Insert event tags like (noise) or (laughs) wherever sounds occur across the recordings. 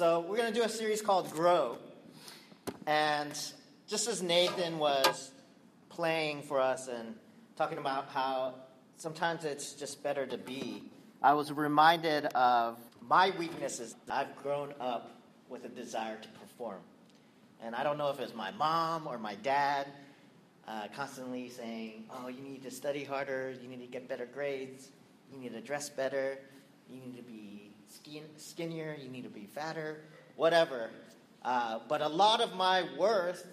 so we're going to do a series called Grow. And just as Nathan was playing for us and talking about how sometimes it's just better to be, I was reminded of my weaknesses. I've grown up with a desire to perform. And I don't know if it's my mom or my dad uh, constantly saying, oh, you need to study harder, you need to get better grades, you need to dress better, you need to be skin- skinnier, you need to be fatter, whatever. Uh, but a lot of my worth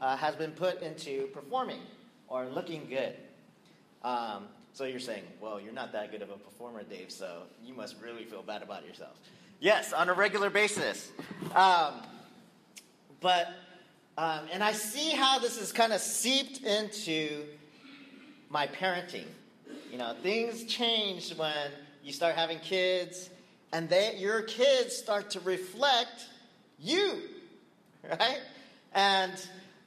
uh, has been put into performing or looking good. Um, so you're saying, well, you're not that good of a performer, Dave, so you must really feel bad about yourself. Yes, on a regular basis. Um, but, um, and I see how this is kind of seeped into my parenting. You know, things change when you start having kids, and your kids start to reflect you, (laughs) right? And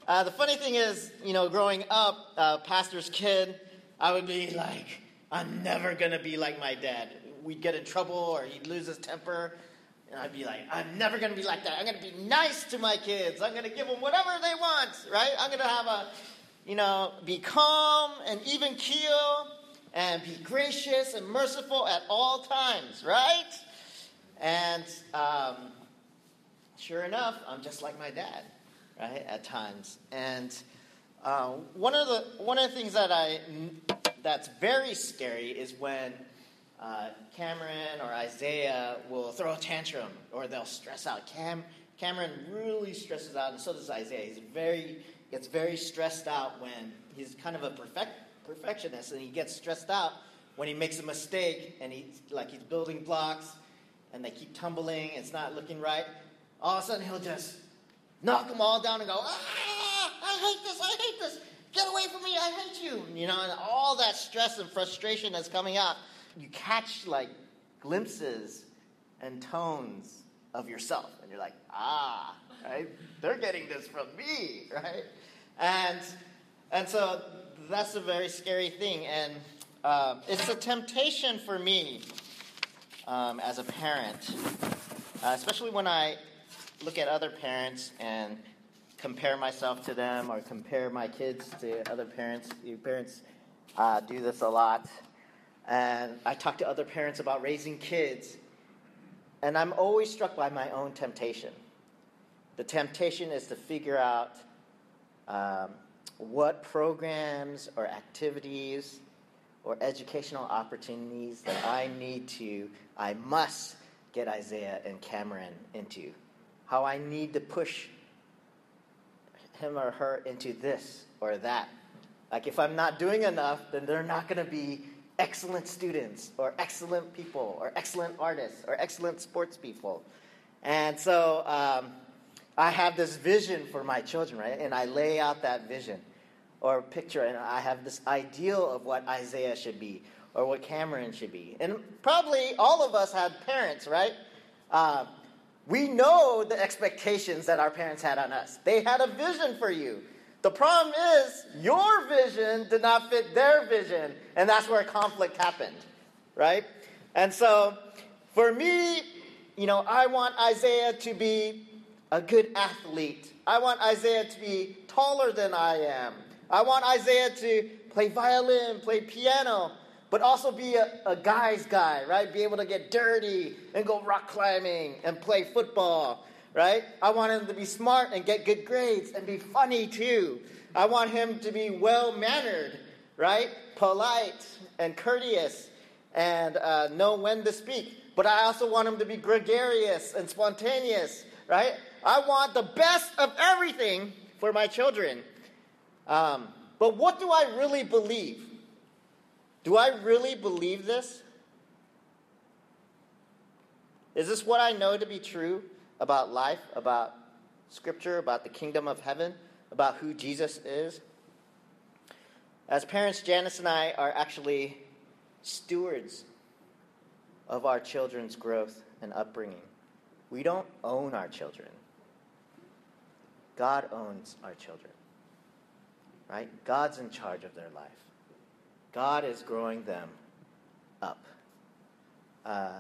uh, the funny thing is, you know, growing up, uh, pastor's kid, I would be like, I'm never gonna be like my dad. We'd get in trouble, or he'd lose his temper, and I'd be like, I'm never gonna be like that. I'm gonna be nice to my kids. I'm gonna give them whatever they want, right? I'm gonna have a, you know, be calm and even keel, and be gracious and merciful at all times, right? And um, sure enough, I'm just like my dad, right? At times, and uh, one of the one of the things that I that's very scary is when uh, Cameron or Isaiah will throw a tantrum or they'll stress out. Cam Cameron really stresses out, and so does Isaiah. He's very gets very stressed out when he's kind of a perfect perfectionist, and he gets stressed out when he makes a mistake and he's like he's building blocks and they keep tumbling. It's not looking right. All of a sudden, he'll just knock them all down and go, ah, I hate this, I hate this. Get away from me, I hate you. You know, and all that stress and frustration that's coming out, you catch like glimpses and tones of yourself. And you're like, ah, right? They're getting this from me, (laughs) right? And, and so that's a very scary thing. And um, it's a temptation for me um, as a parent, uh, especially when I look at other parents and compare myself to them or compare my kids to other parents. Parents uh, do this a lot. And I talk to other parents about raising kids. And I'm always struck by my own temptation. The temptation is to figure out um, what programs or activities or educational opportunities that I need to, I must get Isaiah and Cameron into how I need to push him or her into this or that. Like, if I'm not doing enough, then they're not going to be excellent students or excellent people or excellent artists or excellent sports people. And so um, I have this vision for my children, right? And I lay out that vision or picture, and I have this ideal of what Isaiah should be or what Cameron should be. And probably all of us have parents, right? Uh, we know the expectations that our parents had on us. They had a vision for you. The problem is, your vision did not fit their vision, and that's where conflict happened, right? And so, for me, you know, I want Isaiah to be a good athlete. I want Isaiah to be taller than I am. I want Isaiah to play violin, play piano but also be a, a guy's guy, right? Be able to get dirty and go rock climbing and play football, right? I want him to be smart and get good grades and be funny too. I want him to be well mannered, right? Polite and courteous and uh, know when to speak. But I also want him to be gregarious and spontaneous, right? I want the best of everything for my children. Um, but what do I really believe? Do I really believe this? Is this what I know to be true about life, about Scripture, about the kingdom of heaven, about who Jesus is? As parents, Janice and I are actually stewards of our children's growth and upbringing. We don't own our children, God owns our children, right? God's in charge of their life. God is growing them up. Uh,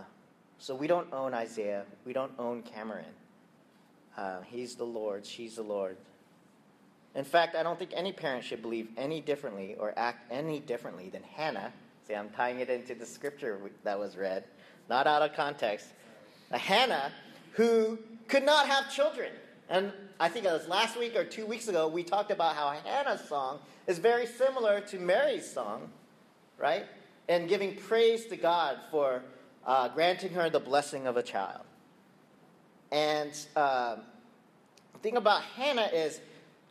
So we don't own Isaiah. We don't own Cameron. Uh, he's the Lord. She's the Lord. In fact, I don't think any parent should believe any differently or act any differently than Hannah. See, I'm tying it into the scripture that was read, not out of context. A Hannah who could not have children. And I think it was last week or two weeks ago, we talked about how Hannah's song is very similar to Mary's song, right? And giving praise to God for uh, granting her the blessing of a child. And uh, the thing about Hannah is,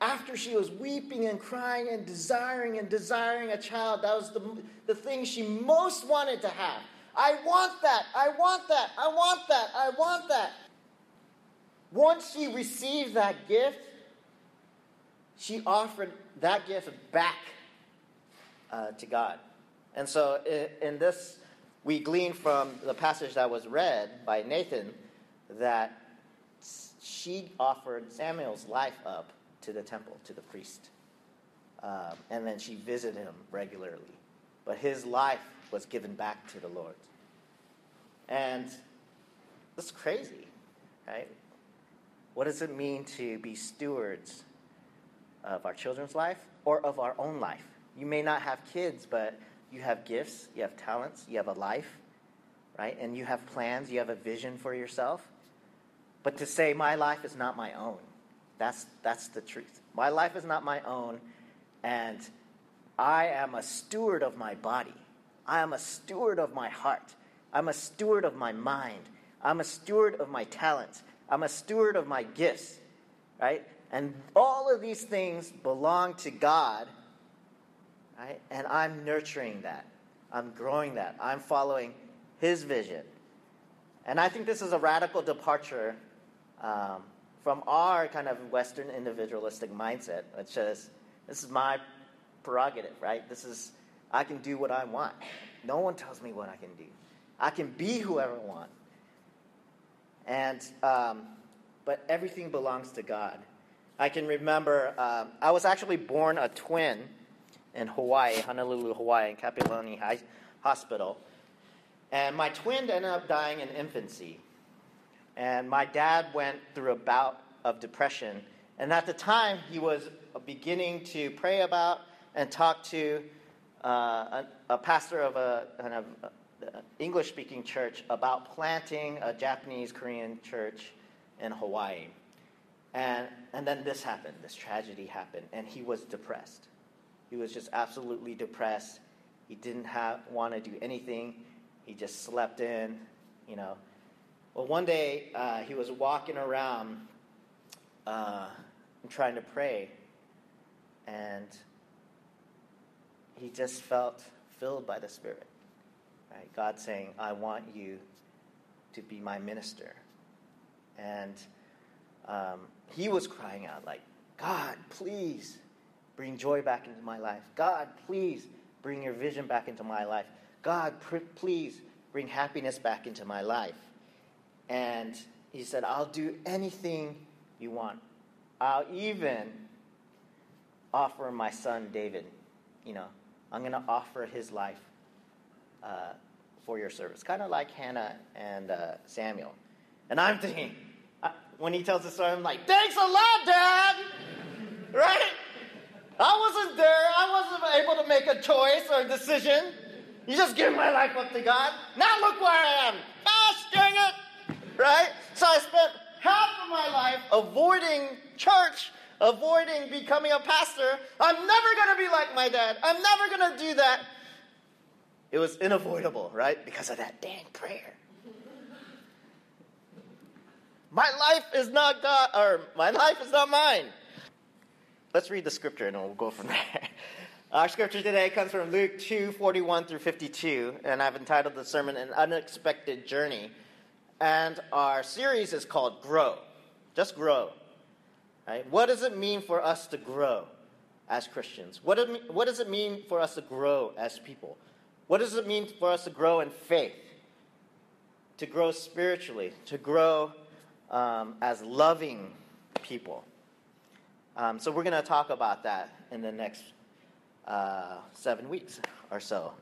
after she was weeping and crying and desiring and desiring a child, that was the, the thing she most wanted to have. I want that, I want that, I want that, I want that. Once she received that gift, she offered that gift back uh, to God. And so in, this, we glean from the passage that was read by Nathan that she offered Samuel's life up to the temple, to the priest. Um, and then she visited him regularly. But his life was given back to the Lord. And that's crazy, right? What does it mean to be stewards of our children's life or of our own life? You may not have kids, but you have gifts, you have talents, you have a life, right? And you have plans, you have a vision for yourself. But to say, my life is not my own, that's, that's the truth. My life is not my own, and I am a steward of my body. I am a steward of my heart. I'm a steward of my mind. I'm a steward of my talents. I'm a steward of my gifts, right? And all of these things belong to God, right? And I'm nurturing that. I'm growing that. I'm following His vision. And I think this is a radical departure um, from our kind of Western individualistic mindset, which says, this is my prerogative, right? This is, I can do what I want. No one tells me what I can do. I can be whoever I want. And, um, but everything belongs to God. I can remember, um, I was actually born a twin in Hawaii, Honolulu, Hawaii, in Kapiolani High Hospital. And my twin ended up dying in infancy. And my dad went through a bout of depression. And at the time, he was beginning to pray about and talk to uh, a, a, pastor of a of English speaking church about planting a Japanese Korean church in Hawaii. And, and then this happened, this tragedy happened, and he was depressed. He was just absolutely depressed. He didn't have, want to do anything. He just slept in, you know. Well, one day uh, he was walking around uh, trying to pray, and he just felt filled by the Spirit. Right? God saying, I want you to be my minister. And um, he was crying out, like, God, please bring joy back into my life. God, please bring your vision back into my life. God, pr- please bring happiness back into my life. And he said, I'll do anything you want. I'll even offer my son David. You know, I'm going to offer his life uh, for your service. Kind of like Hannah and uh, Samuel. And I'm thinking, uh, when he tells the story, I'm like, thanks a lot, Dad! (laughs) right? I wasn't there. I wasn't able to make a choice or a decision. You just give my life up to God. Now look where I am. Gosh dang it! Right? So I spent half of my life avoiding church, avoiding becoming a pastor. I'm never going to be like my dad. I'm never going to do that. It was unavoidable, right? Because of that dang prayer. my life is not God, or my life is not mine. Let's read the scripture and we'll go from (laughs) there. Our scripture today comes from Luke 2 41 through 52, and I've entitled the sermon An Unexpected Journey. And our series is called Grow. Just grow. Right? What does it mean for us to grow as Christians? What, what does it mean for us to grow as people? What does it mean for us to grow in faith? To grow spiritually? To grow um, as loving people? Um, so, we're going to talk about that in the next uh, seven weeks or so.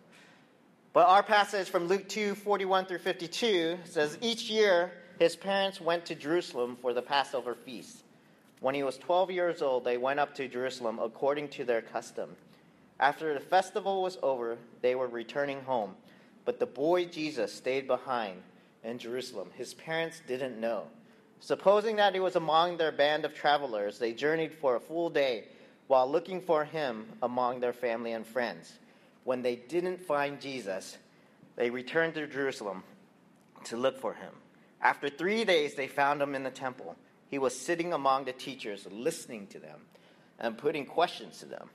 But our passage from Luke 2 41 through 52 says, Each year his parents went to Jerusalem for the Passover feast. When he was 12 years old, they went up to Jerusalem according to their custom. After the festival was over, they were returning home. But the boy Jesus stayed behind in Jerusalem. His parents didn't know. Supposing that he was among their band of travelers, they journeyed for a full day while looking for him among their family and friends. When they didn't find Jesus, they returned to Jerusalem to look for him. After three days, they found him in the temple. He was sitting among the teachers, listening to them and putting questions to them.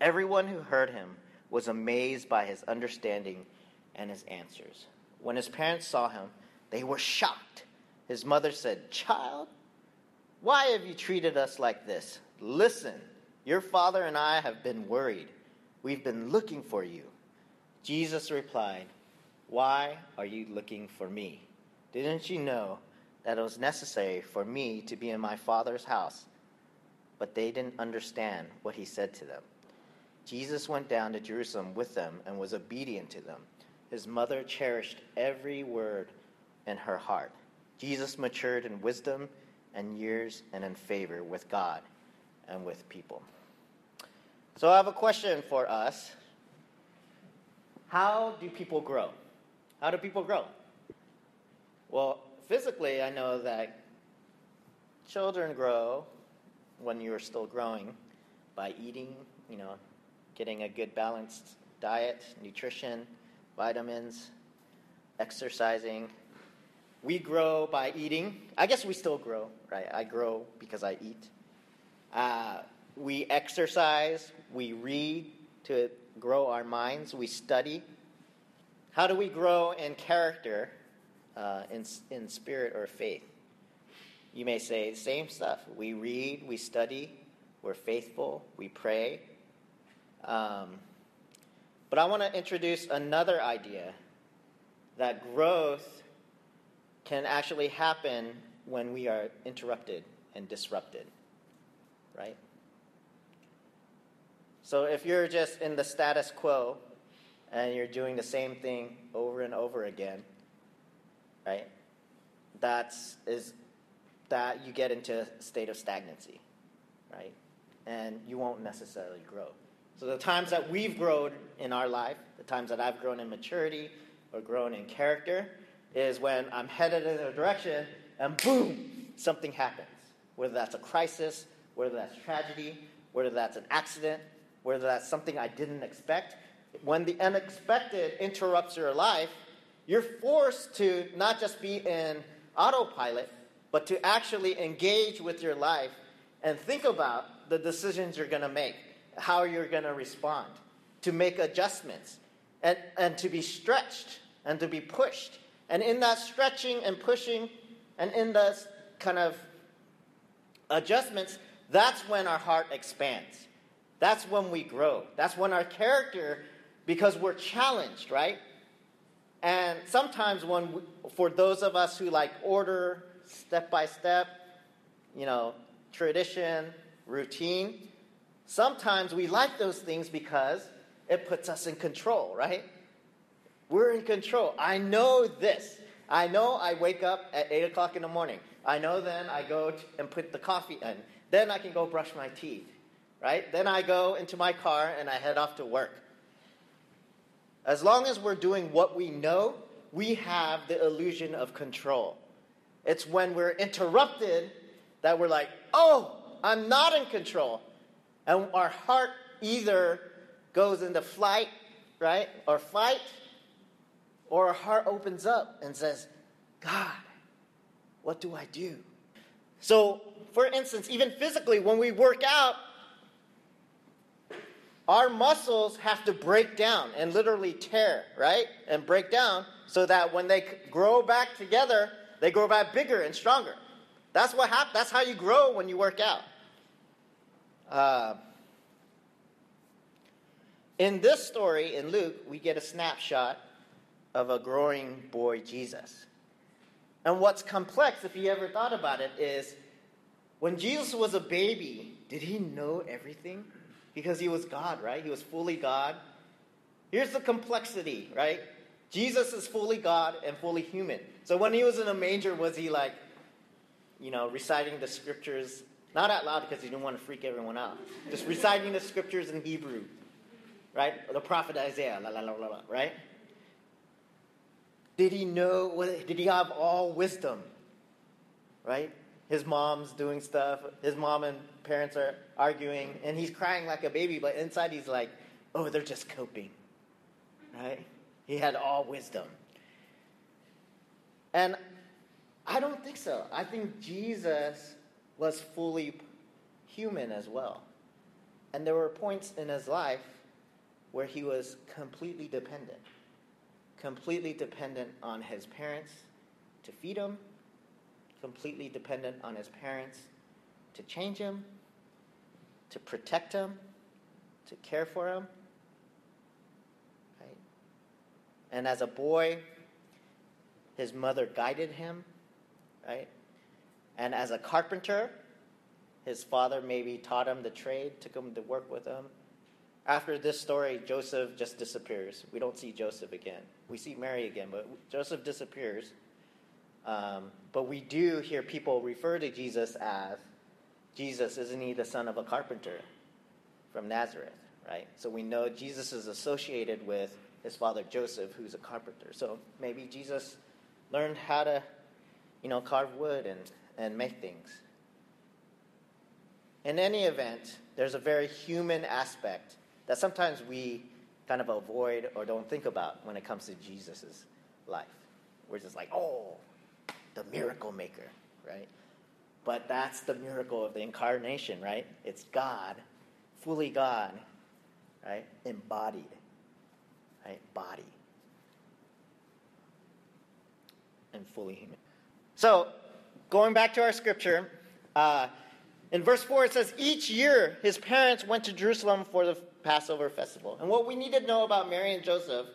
Everyone who heard him was amazed by his understanding and his answers. When his parents saw him, they were shocked. His mother said, Child, why have you treated us like this? Listen, your father and I have been worried. We've been looking for you. Jesus replied, Why are you looking for me? Didn't you know that it was necessary for me to be in my father's house? But they didn't understand what he said to them. Jesus went down to Jerusalem with them and was obedient to them. His mother cherished every word in her heart. Jesus matured in wisdom and years and in favor with God and with people. So I have a question for us. How do people grow? How do people grow? Well, physically, I know that children grow when you're still growing by eating, you know, getting a good balanced diet, nutrition, vitamins, exercising. We grow by eating. I guess we still grow, right? I grow because I eat. Uh, we exercise, we read to grow our minds, we study. How do we grow in character, uh, in, in spirit or faith? You may say, the same stuff. We read, we study, we're faithful, we pray. Um, but I want to introduce another idea that growth can actually happen when we are interrupted and disrupted, right? So if you're just in the status quo and you're doing the same thing over and over again, right? That's is that you get into a state of stagnancy, right? And you won't necessarily grow. So the times that we've grown in our life, the times that I've grown in maturity or grown in character, is when I'm headed in a direction and boom, something happens. Whether that's a crisis, whether that's tragedy, whether that's an accident, whether that's something I didn't expect. When the unexpected interrupts your life, you're forced to not just be in autopilot, but to actually engage with your life and think about the decisions you're going to make, how you're going to respond, to make adjustments, and, and to be stretched and to be pushed. And in that stretching and pushing, and in those kind of adjustments, that's when our heart expands. That's when we grow. That's when our character, because we're challenged, right? And sometimes when, we, for those of us who like order, step by step, you know, tradition, routine, sometimes we like those things because it puts us in control, right? We're in control. I know this. I know I wake up at 8 o'clock in the morning. I know then I go and put the coffee in. Then I can go brush my teeth right? Then I go into my car and I head off to work. As long as we're doing what we know, we have the illusion of control. It's when we're interrupted that we're like, oh, I'm not in control. And our heart either goes into flight, right, or fight, or our heart opens up and says, God, what do I do? So, for instance, even physically, when we work out, our muscles have to break down and literally tear, right? And break down so that when they grow back together, they grow back bigger and stronger. That's what hap- That's how you grow when you work out. Uh, in this story in Luke, we get a snapshot of a growing boy Jesus. And what's complex, if you ever thought about it, is when Jesus was a baby, did he know everything? because he was God, right? He was fully God. here's the complexity, right? Jesus is fully God and fully human. So when he was in a manger, was he like, you know, reciting the scriptures, not out loud because he didn't want to freak everyone out, just reciting the scriptures in Hebrew, right? The prophet Isaiah, la la la la, la right? Did he know, did he have all wisdom, right? His mom's doing stuff, his mom and parents are arguing, and he's crying like a baby, but inside he's like, oh, they're just coping, right? He had all wisdom. And I don't think so. I think Jesus was fully human as well. And there were points in his life where he was completely dependent. Completely dependent on his parents to feed him, completely dependent on his parents to change him, to protect him, to care for him. Right? And as a boy, his mother guided him, right? And as a carpenter, his father maybe taught him the trade, took him to work with him. After this story, Joseph just disappears. We don't see Joseph again. We see Mary again, but Joseph disappears. Um, but we do hear people refer to Jesus as Jesus, isn't he the son of a carpenter from Nazareth, right? So we know Jesus is associated with his father Joseph, who's a carpenter. So maybe Jesus learned how to, you know, carve wood and, and make things. In any event, there's a very human aspect that sometimes we kind of avoid or don't think about when it comes to Jesus' life. We're just like, oh, the miracle maker, right? But that's the miracle of the incarnation, right? It's God, fully God, right? Embodied, right? Body. And fully human. So, going back to our scripture, uh, in verse 4 it says, Each year his parents went to Jerusalem for the Passover festival. And what we need to know about Mary and Joseph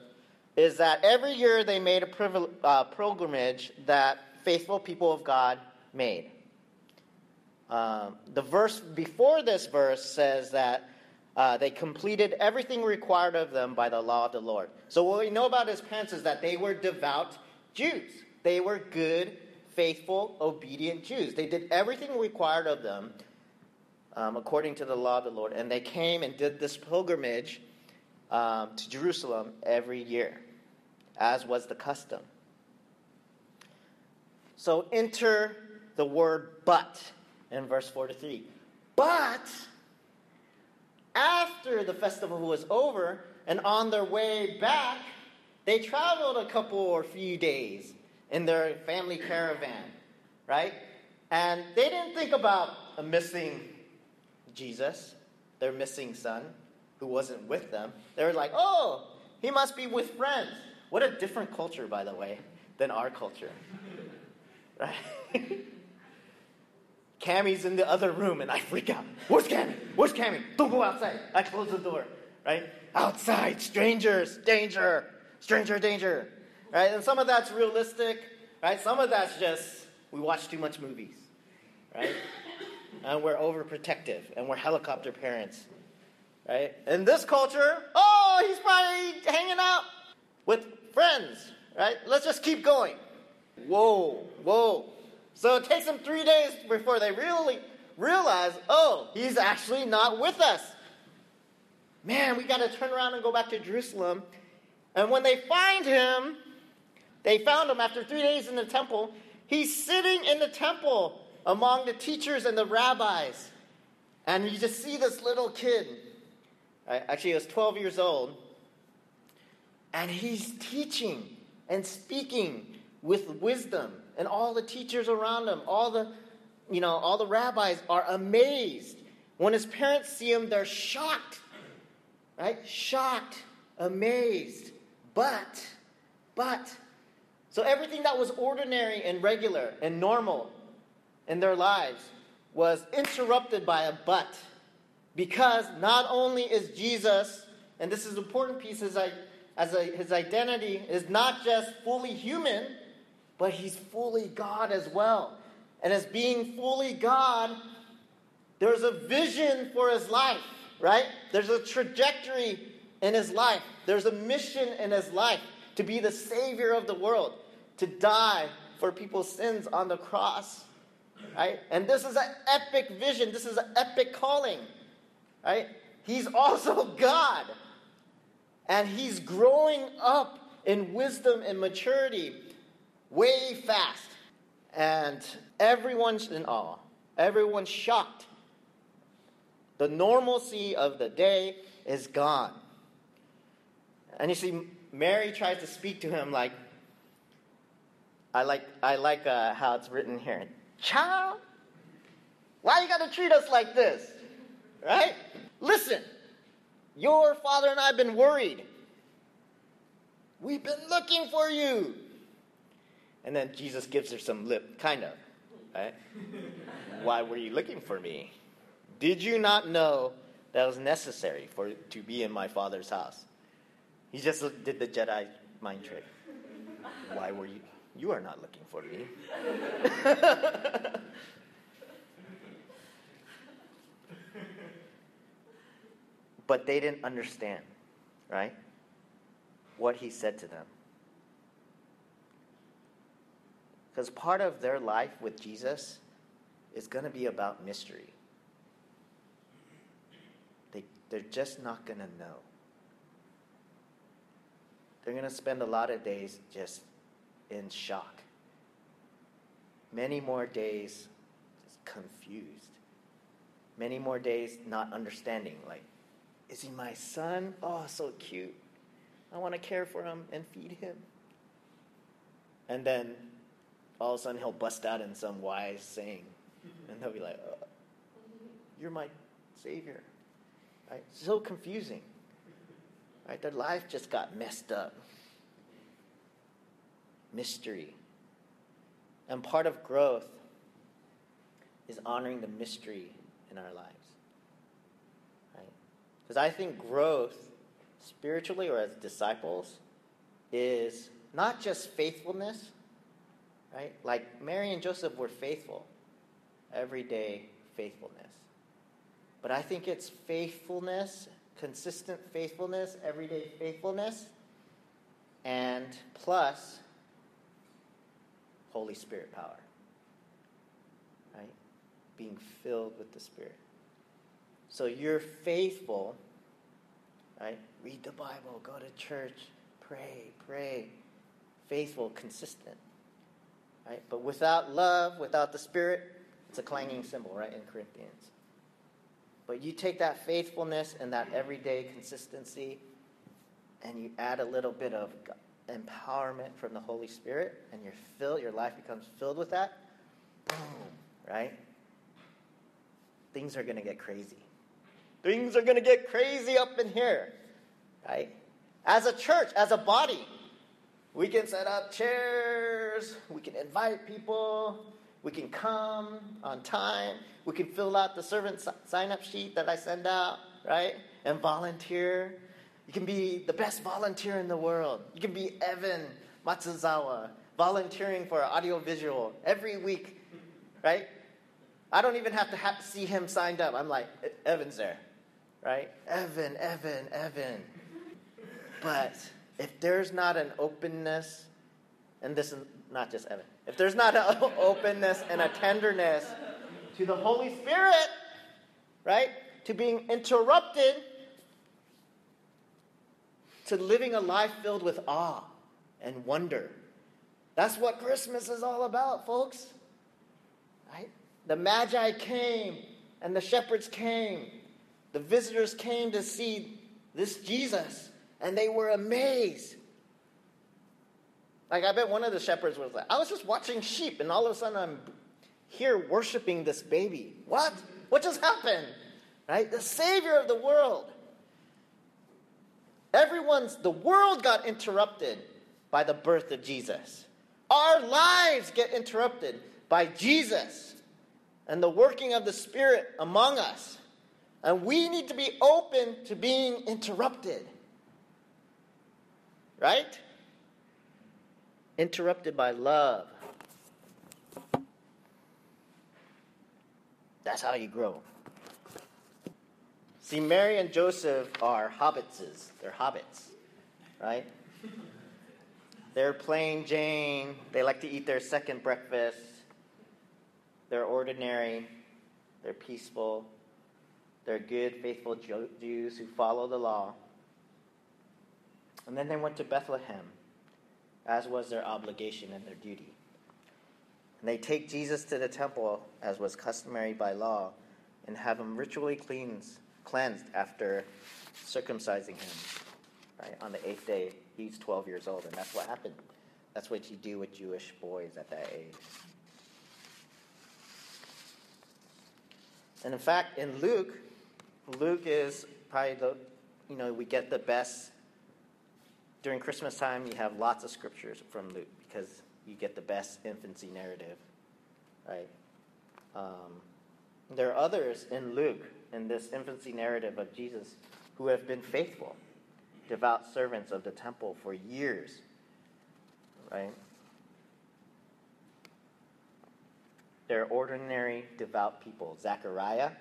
is that every year they made a privil- uh, pilgrimage that faithful people of God made. Um, the verse before this verse says that uh, they completed everything required of them by the law of the Lord. So, what we know about his parents is that they were devout Jews. They were good, faithful, obedient Jews. They did everything required of them um, according to the law of the Lord. And they came and did this pilgrimage um, to Jerusalem every year, as was the custom. So, enter the word but in verse 4 to 3. But after the festival was over and on their way back, they traveled a couple or few days in their family caravan, right? And they didn't think about a missing Jesus, their missing son, who wasn't with them. They were like, oh, he must be with friends. What a different culture, by the way, than our culture. (laughs) Right? (laughs) Cammy's in the other room and I freak out. Where's Cammy? Where's Cammy? Don't go outside. I close the door. Right? Outside, strangers, danger, stranger, danger. Right? And some of that's realistic. Right? Some of that's just we watch too much movies. Right? (laughs) And we're overprotective and we're helicopter parents. Right? In this culture, oh, he's probably hanging out with friends. Right? Let's just keep going. Whoa, whoa. So it takes them three days before they really realize, oh, he's actually not with us. Man, we got to turn around and go back to Jerusalem. And when they find him, they found him after three days in the temple. He's sitting in the temple among the teachers and the rabbis. And you just see this little kid. Actually, he was 12 years old. And he's teaching and speaking with wisdom and all the teachers around him, all the, you know, all the rabbis are amazed. When his parents see him, they're shocked, right? Shocked, amazed. But, but, so everything that was ordinary and regular and normal in their lives was interrupted by a but. Because not only is Jesus, and this is an important piece as, I, as a, his identity is not just fully human, but he's fully God as well. And as being fully God, there's a vision for his life, right? There's a trajectory in his life. There's a mission in his life to be the Savior of the world, to die for people's sins on the cross. Right? And this is an epic vision. This is an epic calling. Right? He's (laughs) also God. And he's growing up in wisdom and maturity way fast. And everyone's in awe. Everyone's shocked. The normalcy of the day is gone. And you see, Mary tries to speak to him like, I like, I like uh, how it's written here. Child, why you gotta treat us like this? Right? Listen, your father and I have been worried. We've been looking for you. And then Jesus gives her some lip, kind of. Right? (laughs) Why were you looking for me? Did you not know that was necessary for to be in my father's house? He just did the Jedi mind trick. Why were you? You are not looking for me. (laughs) but they didn't understand, right? What he said to them. Because part of their life with Jesus is going to be about mystery. They, they're just not going to know. They're going to spend a lot of days just in shock. Many more days just confused. Many more days not understanding. Like, is he my son? Oh, so cute. I want to care for him and feed him. And then all of a sudden he'll bust out in some wise saying. And they'll be like, oh, You're my Savior. Right? So confusing. Right? Their life just got messed up. Mystery. And part of growth is honoring the mystery in our lives. Right? Because I think growth, spiritually or as disciples, is not just faithfulness, right? Like Mary and Joseph were faithful, everyday faithfulness. But I think it's faithfulness, consistent faithfulness, everyday faithfulness, and plus Holy Spirit power. Right? Being filled with the Spirit. So you're faithful, right? Read the Bible, go to church, pray, pray. Faithful, consistent. Right? But without love, without the Spirit, it's a clanging cymbal, right, in Corinthians. But you take that faithfulness and that everyday consistency, and you add a little bit of empowerment from the Holy Spirit, and you're filled, your life becomes filled with that, boom, right? Things are going to get crazy. Things are going to get crazy up in here, right? As a church, as a body, we can set up chairs, we can invite people, we can come on time, we can fill out the servant sign up sheet that I send out, right? And volunteer. You can be the best volunteer in the world. You can be Evan Matsuzawa, volunteering for audiovisual every week, right? I don't even have to have, see him signed up. I'm like, Evan's there, right? Evan, Evan, Evan. But if there's not an openness, and this is not just Evan, if there's not an (laughs) openness and a tenderness to the Holy Spirit, right? To being interrupted to living a life filled with awe and wonder. That's what Christmas is all about, folks. Right? The Magi came and the shepherds came. The visitors came to see this Jesus and they were amazed. Like, I bet one of the shepherds was like, I was just watching sheep and all of a sudden I'm here worshiping this baby. What? What just happened? Right? The Savior of the world. Everyone's, the world got interrupted by the birth of Jesus. Our lives get interrupted by Jesus and the working of the Spirit among us. And we need to be open to being interrupted. Right? Interrupted by love. That's how you grow. See, Mary and Joseph are hobbitses. They're hobbits, right? They're plain Jane. They like to eat their second breakfast. They're ordinary. They're peaceful. They're good, faithful Jews who follow the law. And then they went to Bethlehem, as was their obligation and their duty. And they take Jesus to the temple, as was customary by law, and have him ritually cleansed cleansed after circumcising him. Right? On the eighth day, he's 12 years old, and that's what happened. That's what you do with Jewish boys at that age. And in fact, in Luke, Luke is probably the, you know, we get the best. During Christmas time, you have lots of scriptures from Luke because you get the best infancy narrative, right? Um, there are others in Luke in this infancy narrative of Jesus who have been faithful, devout servants of the temple for years, right? They're ordinary, devout people. Zechariah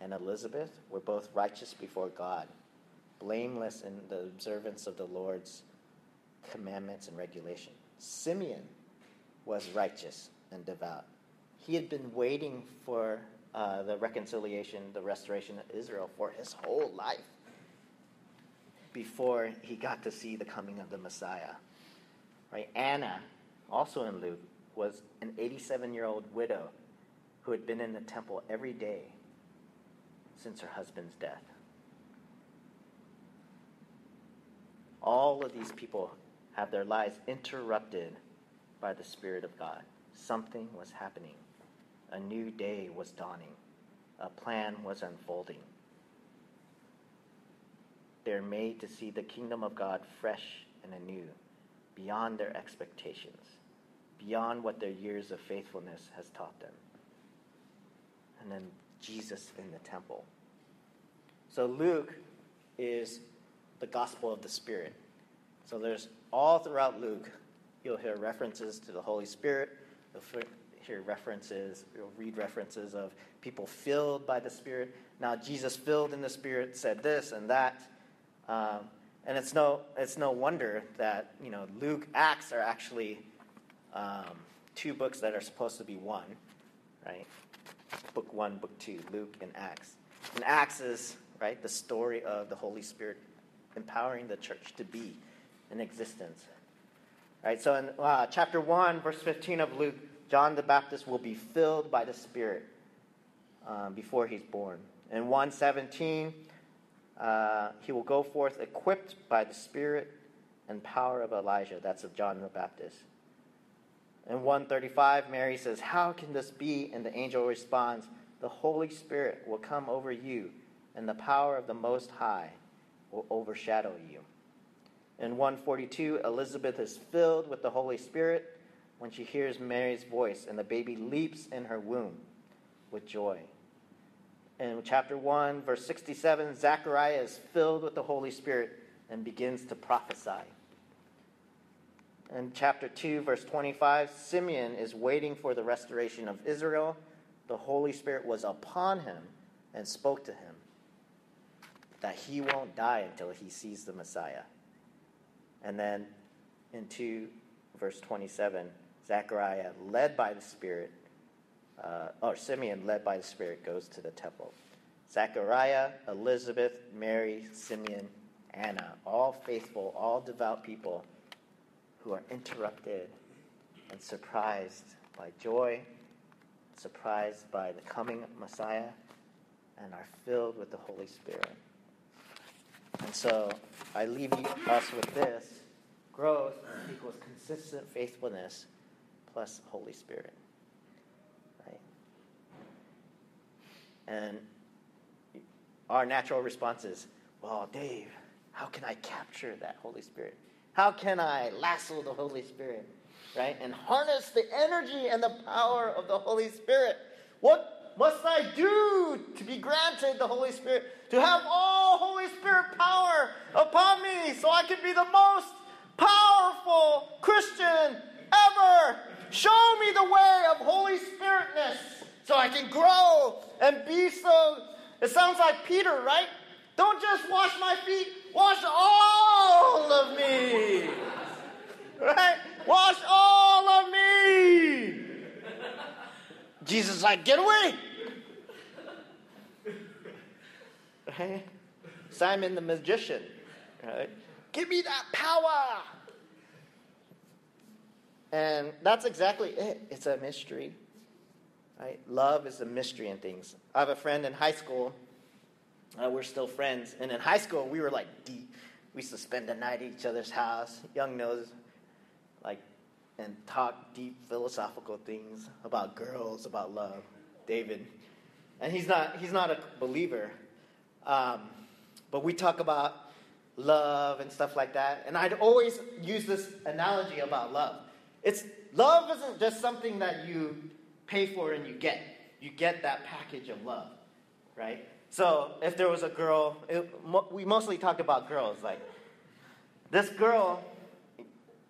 and Elizabeth were both righteous before God, blameless in the observance of the Lord's commandments and regulation. Simeon was righteous and devout. He had been waiting for uh, the reconciliation, the restoration of Israel for his whole life before he got to see the coming of the Messiah. Right? Anna, also in Luke, was an 87 year old widow who had been in the temple every day since her husband's death. All of these people have their lives interrupted by the Spirit of God. Something was happening. A new day was dawning. A plan was unfolding. They're made to see the kingdom of God fresh and anew, beyond their expectations, beyond what their years of faithfulness has taught them. And then Jesus in the temple. So Luke is the gospel of the Spirit. So there's all throughout Luke, you'll hear references to the Holy Spirit, You'll hear references, you'll read references of people filled by the Spirit. Now, Jesus filled in the Spirit said this and that. Um, and it's no, it's no wonder that, you know, Luke, Acts are actually um, two books that are supposed to be one, right? Book one, book two, Luke and Acts. And Acts is, right, the story of the Holy Spirit empowering the church to be in existence. Right, so in uh, chapter 1, verse 15 of Luke, John the Baptist will be filled by the Spirit um, before he's born. In 117, uh, he will go forth equipped by the Spirit and power of Elijah. That's of John the Baptist. In 135, Mary says, How can this be? And the angel responds, The Holy Spirit will come over you, and the power of the Most High will overshadow you. In 142, Elizabeth is filled with the Holy Spirit when she hears Mary's voice, and the baby leaps in her womb with joy. In chapter 1, verse 67, Zechariah is filled with the Holy Spirit and begins to prophesy. In chapter 2, verse 25, Simeon is waiting for the restoration of Israel. The Holy Spirit was upon him and spoke to him that he won't die until he sees the Messiah. And then in 2, verse 27, Zechariah, led by the Spirit, uh, or Simeon, led by the Spirit, goes to the temple. Zechariah, Elizabeth, Mary, Simeon, Anna, all faithful, all devout people who are interrupted and surprised by joy, surprised by the coming Messiah, and are filled with the Holy Spirit. And so I leave us with this growth equals consistent faithfulness plus Holy Spirit. Right? And our natural response is, well, Dave, how can I capture that Holy Spirit? How can I lasso the Holy Spirit? Right? And harness the energy and the power of the Holy Spirit. What must I do to be granted the Holy Spirit? To have all Holy Spirit power upon me so I can be the most powerful Christian ever. Show me the way of Holy Spiritness so I can grow and be so It sounds like Peter, right? Don't just wash my feet, wash all of me. Right? Wash all of me. Jesus is like, get away. Right? Simon the magician, right? Give me that power. And that's exactly it. It's a mystery. Right? Love is a mystery in things. I have a friend in high school. Uh, we're still friends. And in high school, we were like deep. We used to spend the night at each other's house. Young knows, like, and talk deep philosophical things about girls, about love. David. And he's not, he's not a believer. Um, but we talk about love and stuff like that. And I'd always use this analogy about love. It's love isn't just something that you pay for and you get. You get that package of love, right? So if there was a girl, it, we mostly talked about girls. Like this girl,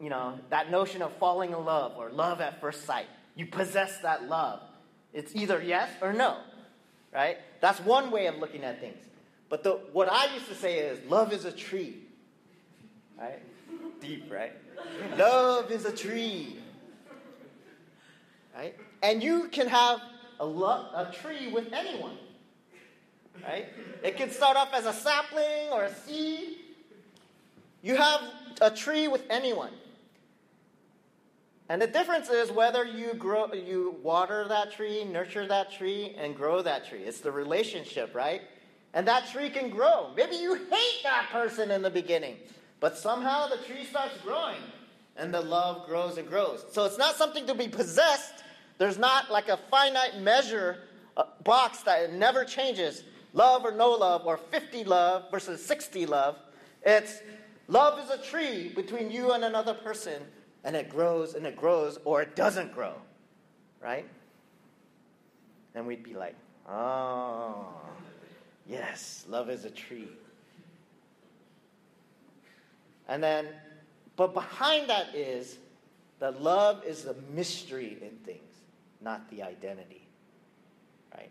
you know, that notion of falling in love or love at first sight. You possess that love. It's either yes or no, right? That's one way of looking at things. But the, what I used to say is love is a tree, right? Deep, right? love is a tree, right? And you can have a, lo- a tree with anyone, right? It can start off as a sapling or a seed. You have a tree with anyone. And the difference is whether you grow, you water that tree, nurture that tree, and grow that tree. It's the relationship, right? And that tree can grow. Maybe you hate that person in the beginning, but somehow the tree starts growing, and the love grows and grows. So it's not something to be possessed. There's not like a finite measure a box that never changes. Love or no love, or 50 love versus 60 love. It's love is a tree between you and another person and it grows and it grows or it doesn't grow, right? And we'd be like, oh, yes, love is a tree. And then, but behind that is that love is the mystery in things, not the identity, right?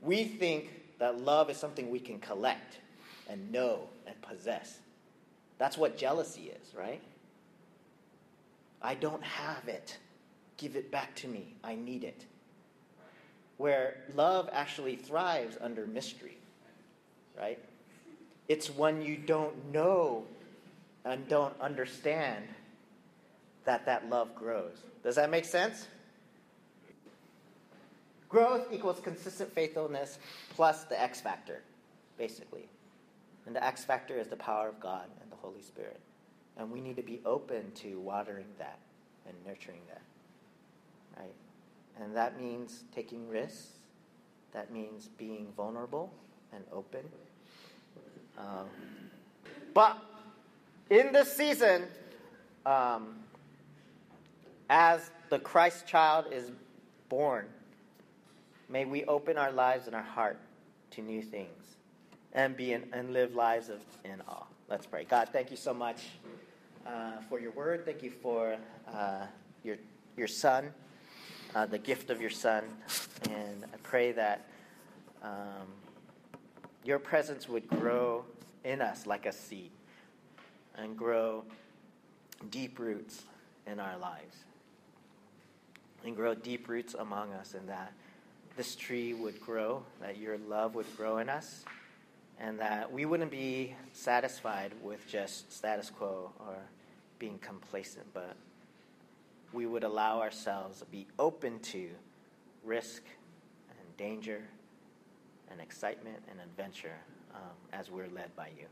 We think that love is something we can collect and know and possess. That's what jealousy is, right? I don't have it. Give it back to me. I need it. Where love actually thrives under mystery, right? It's when you don't know and don't understand that that love grows. Does that make sense? Growth equals consistent faithfulness plus the X factor, basically. And the X factor is the power of God and the Holy Spirit. And we need to be open to watering that and nurturing that. And that means taking risks. That means being vulnerable and open. Um, but in this season, um, as the Christ child is born, may we open our lives and our heart to new things and be in, and live lives of in awe. Let's pray. God, thank you so much uh, for your word. Thank you for uh, your your son, uh, the gift of your son, and I pray that um, your presence would grow in us like a seed and grow deep roots in our lives and grow deep roots among us, and that this tree would grow, that your love would grow in us and that we wouldn't be satisfied with just status quo or being complacent, but we would allow ourselves to be open to risk and danger and excitement and adventure um, as we're led by you.